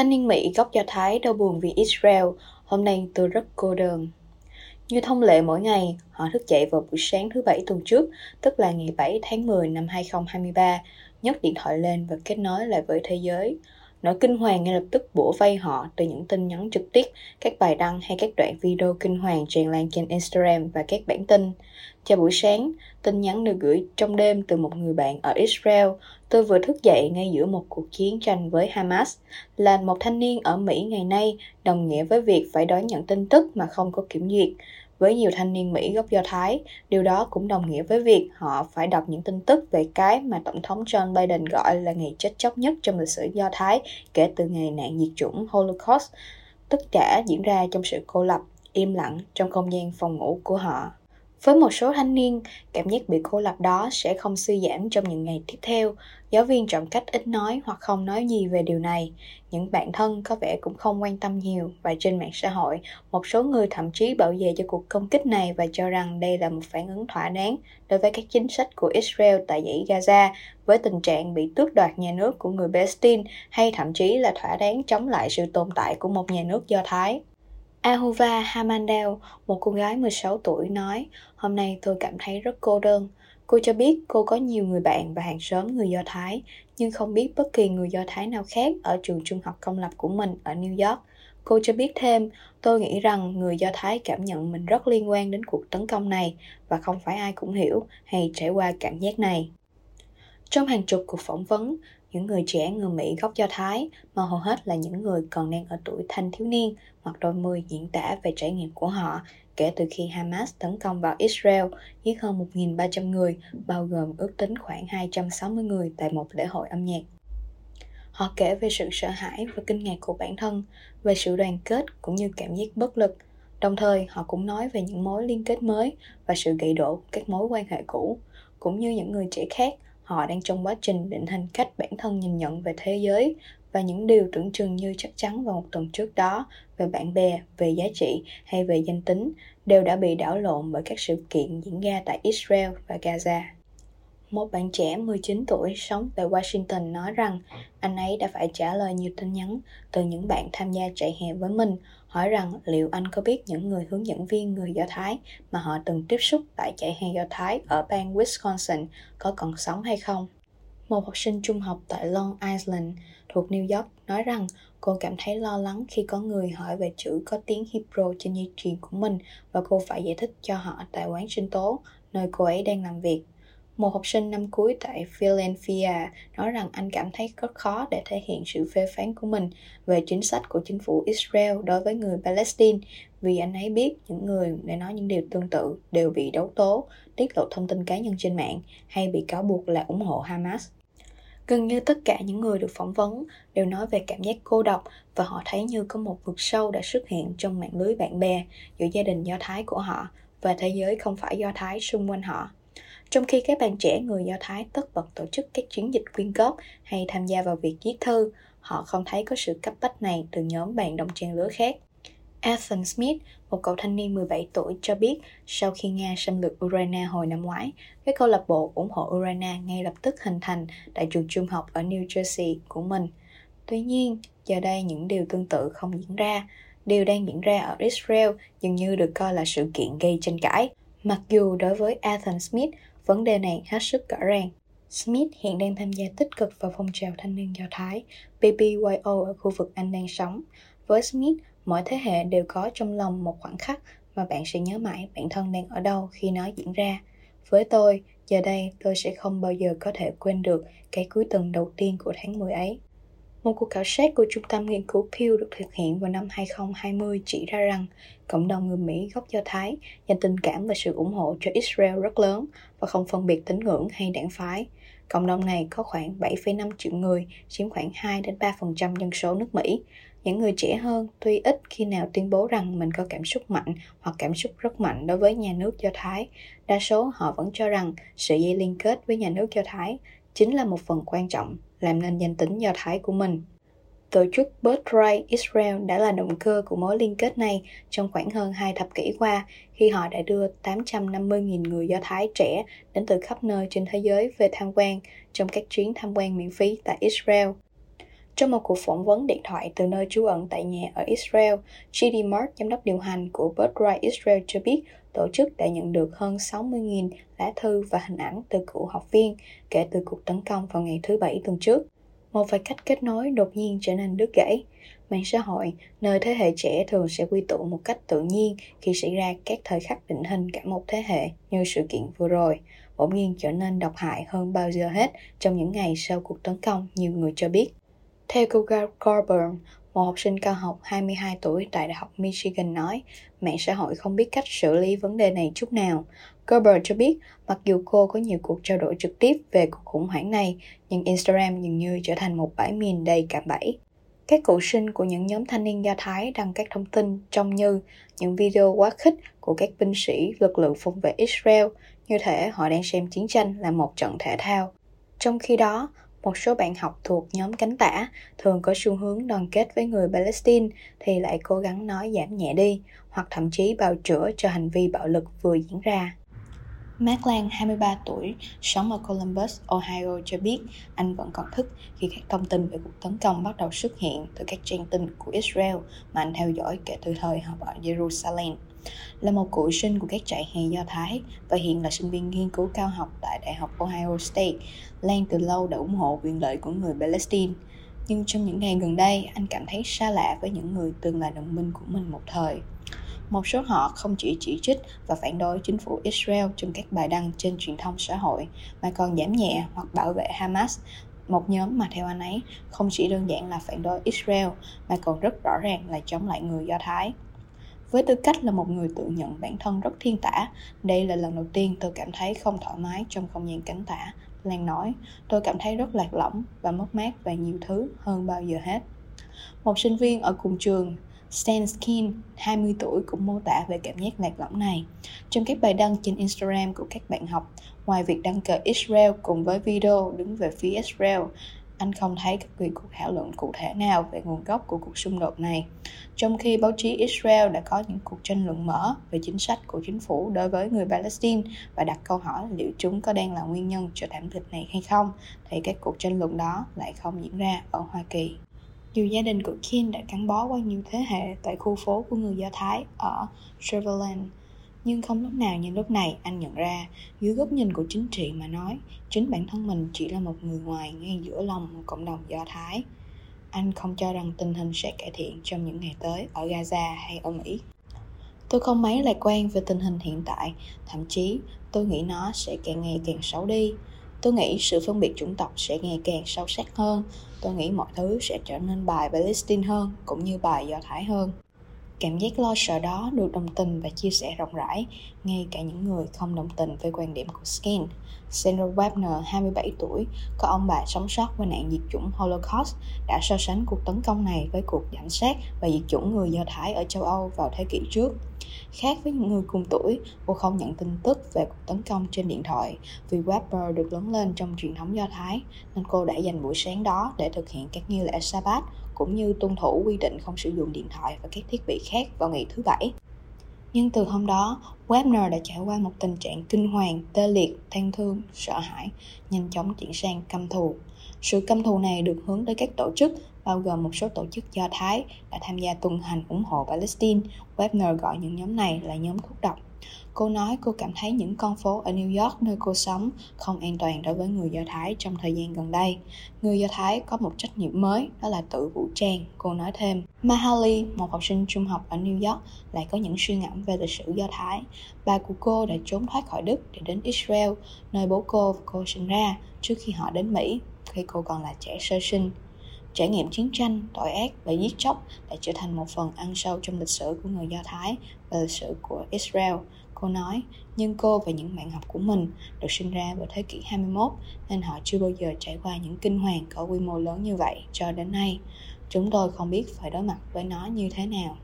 Thanh niên Mỹ gốc Do Thái đau buồn vì Israel, hôm nay tôi rất cô đơn. Như thông lệ mỗi ngày, họ thức dậy vào buổi sáng thứ bảy tuần trước, tức là ngày 7 tháng 10 năm 2023, nhấc điện thoại lên và kết nối lại với thế giới. Nỗi kinh hoàng ngay lập tức bủa vây họ từ những tin nhắn trực tiếp, các bài đăng hay các đoạn video kinh hoàng tràn lan trên Instagram và các bản tin. Chào buổi sáng, tin nhắn được gửi trong đêm từ một người bạn ở Israel. Tôi vừa thức dậy ngay giữa một cuộc chiến tranh với Hamas. Là một thanh niên ở Mỹ ngày nay, đồng nghĩa với việc phải đón nhận tin tức mà không có kiểm duyệt. Với nhiều thanh niên Mỹ gốc Do Thái, điều đó cũng đồng nghĩa với việc họ phải đọc những tin tức về cái mà Tổng thống John Biden gọi là ngày chết chóc nhất trong lịch sử Do Thái kể từ ngày nạn diệt chủng Holocaust. Tất cả diễn ra trong sự cô lập, im lặng trong không gian phòng ngủ của họ. Với một số thanh niên, cảm giác bị cô lập đó sẽ không suy giảm trong những ngày tiếp theo. Giáo viên chọn cách ít nói hoặc không nói gì về điều này. Những bạn thân có vẻ cũng không quan tâm nhiều và trên mạng xã hội, một số người thậm chí bảo vệ cho cuộc công kích này và cho rằng đây là một phản ứng thỏa đáng đối với các chính sách của Israel tại dãy Gaza với tình trạng bị tước đoạt nhà nước của người Palestine hay thậm chí là thỏa đáng chống lại sự tồn tại của một nhà nước Do Thái. Ahuva Hamandel, một cô gái 16 tuổi, nói Hôm nay tôi cảm thấy rất cô đơn. Cô cho biết cô có nhiều người bạn và hàng xóm người Do Thái, nhưng không biết bất kỳ người Do Thái nào khác ở trường trung học công lập của mình ở New York. Cô cho biết thêm, tôi nghĩ rằng người Do Thái cảm nhận mình rất liên quan đến cuộc tấn công này và không phải ai cũng hiểu hay trải qua cảm giác này. Trong hàng chục cuộc phỏng vấn, những người trẻ người Mỹ gốc Do Thái mà hầu hết là những người còn đang ở tuổi thanh thiếu niên hoặc đôi mươi diễn tả về trải nghiệm của họ kể từ khi Hamas tấn công vào Israel giết hơn 1.300 người, bao gồm ước tính khoảng 260 người tại một lễ hội âm nhạc. Họ kể về sự sợ hãi và kinh ngạc của bản thân, về sự đoàn kết cũng như cảm giác bất lực. Đồng thời, họ cũng nói về những mối liên kết mới và sự gãy đổ của các mối quan hệ cũ. Cũng như những người trẻ khác, họ đang trong quá trình định hình cách bản thân nhìn nhận về thế giới và những điều tưởng chừng như chắc chắn vào một tuần trước đó về bạn bè, về giá trị hay về danh tính đều đã bị đảo lộn bởi các sự kiện diễn ra tại Israel và Gaza. Một bạn trẻ 19 tuổi sống tại Washington nói rằng anh ấy đã phải trả lời nhiều tin nhắn từ những bạn tham gia chạy hè với mình hỏi rằng liệu anh có biết những người hướng dẫn viên người Do Thái mà họ từng tiếp xúc tại chạy hè Do Thái ở bang Wisconsin có còn sống hay không. Một học sinh trung học tại Long Island thuộc New York nói rằng cô cảm thấy lo lắng khi có người hỏi về chữ có tiếng Hebrew trên dây chuyền của mình và cô phải giải thích cho họ tại quán sinh tố, nơi cô ấy đang làm việc. Một học sinh năm cuối tại Philadelphia nói rằng anh cảm thấy rất khó để thể hiện sự phê phán của mình về chính sách của chính phủ Israel đối với người Palestine vì anh ấy biết những người để nói những điều tương tự đều bị đấu tố, tiết lộ thông tin cá nhân trên mạng hay bị cáo buộc là ủng hộ Hamas. Gần như tất cả những người được phỏng vấn đều nói về cảm giác cô độc và họ thấy như có một vực sâu đã xuất hiện trong mạng lưới bạn bè giữa gia đình Do Thái của họ và thế giới không phải Do Thái xung quanh họ. Trong khi các bạn trẻ người Do Thái tất bật tổ chức các chiến dịch quyên góp hay tham gia vào việc viết thư, họ không thấy có sự cấp bách này từ nhóm bạn đồng trang lứa khác. Ethan Smith, một cậu thanh niên 17 tuổi, cho biết sau khi Nga xâm lược Ukraine hồi năm ngoái, các câu lạc bộ ủng hộ Ukraine ngay lập tức hình thành tại trường trung học ở New Jersey của mình. Tuy nhiên, giờ đây những điều tương tự không diễn ra. Điều đang diễn ra ở Israel dường như được coi là sự kiện gây tranh cãi. Mặc dù đối với Ethan Smith, vấn đề này hết sức rõ ràng. Smith hiện đang tham gia tích cực vào phong trào thanh niên Do Thái BBYO ở khu vực anh đang sống. Với Smith, mỗi thế hệ đều có trong lòng một khoảnh khắc mà bạn sẽ nhớ mãi bản thân đang ở đâu khi nó diễn ra. Với tôi, giờ đây tôi sẽ không bao giờ có thể quên được cái cuối tuần đầu tiên của tháng 10 ấy. Một cuộc khảo sát của Trung tâm Nghiên cứu Pew được thực hiện vào năm 2020 chỉ ra rằng cộng đồng người Mỹ gốc Do Thái dành tình cảm và sự ủng hộ cho Israel rất lớn và không phân biệt tín ngưỡng hay đảng phái. Cộng đồng này có khoảng 7,5 triệu người, chiếm khoảng 2 đến 3% dân số nước Mỹ. Những người trẻ hơn tuy ít khi nào tuyên bố rằng mình có cảm xúc mạnh hoặc cảm xúc rất mạnh đối với nhà nước Do Thái. Đa số họ vẫn cho rằng sự dây liên kết với nhà nước Do Thái chính là một phần quan trọng làm nên danh tính Do Thái của mình. Tổ chức Birthright Israel đã là động cơ của mối liên kết này trong khoảng hơn hai thập kỷ qua, khi họ đã đưa 850.000 người Do Thái trẻ đến từ khắp nơi trên thế giới về tham quan trong các chuyến tham quan miễn phí tại Israel. Trong một cuộc phỏng vấn điện thoại từ nơi trú ẩn tại nhà ở Israel, GD Mark, giám đốc điều hành của Birthright Israel cho biết tổ chức đã nhận được hơn 60.000 lá thư và hình ảnh từ cựu học viên kể từ cuộc tấn công vào ngày thứ Bảy tuần trước. Một vài cách kết nối đột nhiên trở nên đứt gãy. Mạng xã hội, nơi thế hệ trẻ thường sẽ quy tụ một cách tự nhiên khi xảy ra các thời khắc định hình cả một thế hệ như sự kiện vừa rồi, bỗng nhiên trở nên độc hại hơn bao giờ hết trong những ngày sau cuộc tấn công, nhiều người cho biết. Theo cô Garber, một học sinh cao học 22 tuổi tại Đại học Michigan nói, mạng xã hội không biết cách xử lý vấn đề này chút nào. Gerber cho biết, mặc dù cô có nhiều cuộc trao đổi trực tiếp về cuộc khủng hoảng này, nhưng Instagram dường như trở thành một bãi mìn đầy cạm bẫy. Các cựu sinh của những nhóm thanh niên Do Thái đăng các thông tin trông như những video quá khích của các binh sĩ lực lượng phòng vệ Israel, như thể họ đang xem chiến tranh là một trận thể thao. Trong khi đó, một số bạn học thuộc nhóm cánh tả thường có xu hướng đoàn kết với người Palestine thì lại cố gắng nói giảm nhẹ đi hoặc thậm chí bào chữa cho hành vi bạo lực vừa diễn ra. Mark Lang, 23 tuổi, sống ở Columbus, Ohio cho biết anh vẫn còn thức khi các thông tin về cuộc tấn công bắt đầu xuất hiện từ các trang tin của Israel mà anh theo dõi kể từ thời học ở Jerusalem. Là một cựu sinh của các trại hè Do Thái và hiện là sinh viên nghiên cứu cao học tại Đại học Ohio State, Lan từ lâu đã ủng hộ quyền lợi của người Palestine. Nhưng trong những ngày gần đây, anh cảm thấy xa lạ với những người từng là đồng minh của mình một thời. Một số họ không chỉ chỉ trích và phản đối chính phủ Israel trong các bài đăng trên truyền thông xã hội, mà còn giảm nhẹ hoặc bảo vệ Hamas, một nhóm mà theo anh ấy không chỉ đơn giản là phản đối Israel mà còn rất rõ ràng là chống lại người Do Thái. Với tư cách là một người tự nhận bản thân rất thiên tả, đây là lần đầu tiên tôi cảm thấy không thoải mái trong không gian cánh tả. Lan nói, tôi cảm thấy rất lạc lõng và mất mát về nhiều thứ hơn bao giờ hết. Một sinh viên ở cùng trường, Stan Skin, 20 tuổi cũng mô tả về cảm giác lạc lõng này. Trong các bài đăng trên Instagram của các bạn học, ngoài việc đăng cờ Israel cùng với video đứng về phía Israel, anh không thấy các kỳ cuộc thảo luận cụ thể nào về nguồn gốc của cuộc xung đột này. Trong khi báo chí Israel đã có những cuộc tranh luận mở về chính sách của chính phủ đối với người Palestine và đặt câu hỏi liệu chúng có đang là nguyên nhân cho thảm kịch này hay không, thì các cuộc tranh luận đó lại không diễn ra ở Hoa Kỳ. Dù gia đình của Kim đã gắn bó qua nhiều thế hệ tại khu phố của người Do Thái ở Trevelyan, nhưng không lúc nào như lúc này, anh nhận ra, dưới góc nhìn của chính trị mà nói, chính bản thân mình chỉ là một người ngoài ngay giữa lòng một cộng đồng do thái. Anh không cho rằng tình hình sẽ cải thiện trong những ngày tới ở gaza hay ở mỹ. Tôi không mấy lạc quan về tình hình hiện tại, thậm chí tôi nghĩ nó sẽ càng ngày càng xấu đi. Tôi nghĩ sự phân biệt chủng tộc sẽ ngày càng sâu sắc hơn. Tôi nghĩ mọi thứ sẽ trở nên bài palestine hơn, cũng như bài do thái hơn. Cảm giác lo sợ đó được đồng tình và chia sẻ rộng rãi, ngay cả những người không đồng tình với quan điểm của Skin. Sandra Wagner, 27 tuổi, có ông bà sống sót với nạn diệt chủng Holocaust, đã so sánh cuộc tấn công này với cuộc giảm sát và diệt chủng người Do Thái ở châu Âu vào thế kỷ trước. Khác với những người cùng tuổi, cô không nhận tin tức về cuộc tấn công trên điện thoại vì Weber được lớn lên trong truyền thống Do Thái, nên cô đã dành buổi sáng đó để thực hiện các nghi lễ Sabbath cũng như tuân thủ quy định không sử dụng điện thoại và các thiết bị khác vào ngày thứ bảy. Nhưng từ hôm đó, Webner đã trải qua một tình trạng kinh hoàng, tê liệt, than thương, sợ hãi, nhanh chóng chuyển sang căm thù. Sự căm thù này được hướng tới các tổ chức, bao gồm một số tổ chức Do Thái đã tham gia tuần hành ủng hộ Palestine. Webner gọi những nhóm này là nhóm thuốc độc. Cô nói cô cảm thấy những con phố ở New York nơi cô sống không an toàn đối với người Do Thái trong thời gian gần đây. Người Do Thái có một trách nhiệm mới, đó là tự vũ trang, cô nói thêm. Mahali, một học sinh trung học ở New York, lại có những suy ngẫm về lịch sử Do Thái. Bà của cô đã trốn thoát khỏi Đức để đến Israel, nơi bố cô và cô sinh ra, trước khi họ đến Mỹ, khi cô còn là trẻ sơ sinh. Trải nghiệm chiến tranh, tội ác và giết chóc đã trở thành một phần ăn sâu trong lịch sử của người Do Thái và lịch sử của Israel. Cô nói, nhưng cô và những bạn học của mình được sinh ra vào thế kỷ 21 nên họ chưa bao giờ trải qua những kinh hoàng có quy mô lớn như vậy cho đến nay. Chúng tôi không biết phải đối mặt với nó như thế nào.